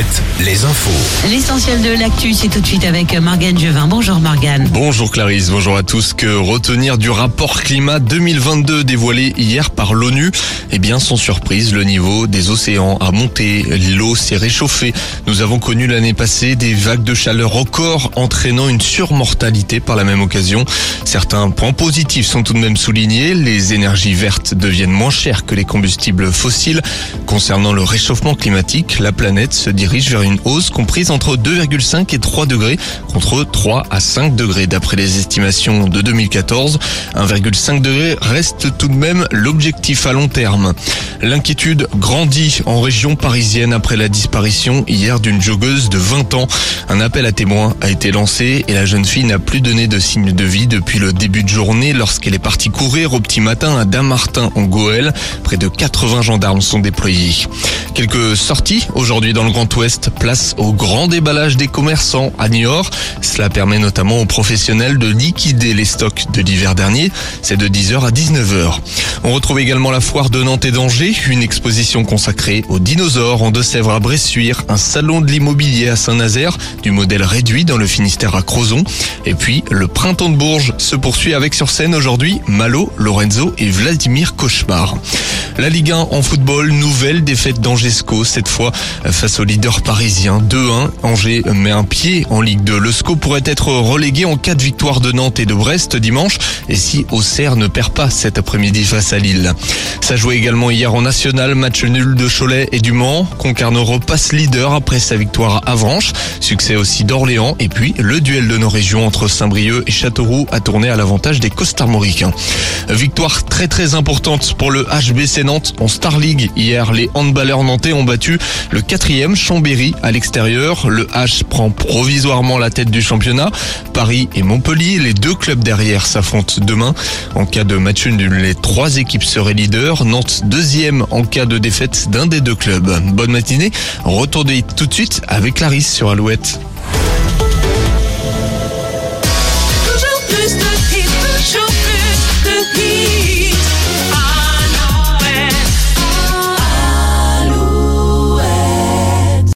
Alouette, les infos. L'essentiel de l'actu, c'est tout de suite avec Morgane Jevin. Bonjour Morgane. Bonjour Clarisse, bonjour à tous. Que retenir du rapport climat 2022 dévoilé hier par l'ONU? Eh bien, sans surprise, le niveau des océans a monté, l'eau s'est réchauffée. Nous avons connu l'année passée des vagues de chaleur records entraînant une surmortalité par la même occasion. Certains points positifs sont tout de même soulignés. Les énergies vertes deviennent moins chères que les combustibles fossiles. Concernant le réchauffement climatique, la planète se dirige vers une hausse comprise entre 2,5 et 3 degrés contre 3 à 5 degrés d'après les estimations de 2014. 1,5 degré reste tout de même l'objectif à long terme. L'inquiétude grandit en région parisienne après la disparition hier d'une joggeuse de 20 ans. Un appel à témoins a été lancé et la jeune fille n'a plus donné de signe de vie depuis le début de journée lorsqu'elle est partie courir au petit matin à Damartin en Goël. Près de 80 gendarmes sont déployés. Quelques sorties aujourd'hui dans le Grand Ouest. Place au grand déballage des commerçants à Niort. Cela permet notamment aux professionnels de liquider les stocks de l'hiver dernier. C'est de 10h à 19h. On retrouve également la foire de Nantes et d'Angers, une exposition consacrée aux dinosaures en Deux-Sèvres à Bressuire, un salon de l'immobilier à Saint-Nazaire, du modèle réduit dans le Finistère à Crozon. Et puis, le printemps de Bourges se poursuit avec sur scène aujourd'hui Malo, Lorenzo et Vladimir Cauchemar. La Ligue 1 en football, nouvelle défaite d'Angesco, cette fois face au leader parisien 2-1. Angers met un pied en Ligue 2. Le SCO pourrait être relégué en cas de victoire de Nantes et de Brest dimanche et si Auxerre ne perd pas cet après-midi face à Lille? Ça jouait également hier en national, match nul de Cholet et du Mans. Concarneau repasse leader après sa victoire à Avranches. Succès aussi d'Orléans et puis le duel de nos régions entre Saint-Brieuc et Châteauroux a tourné à l'avantage des Costarmoricains. Victoire très très importante pour le HBC Nantes en Star League. Hier, les handballeurs nantais ont battu le quatrième Chambéry à l'extérieur. Le H prend provisoirement la tête du championnat. Paris et Montpellier, les deux clubs derrière s'affrontent demain. En cas de match nul, les trois équipes seraient leaders. Nantes deuxième en cas de défaite d'un des deux clubs. Bonne matinée. Retournez tout de suite avec Clarisse sur Alouette.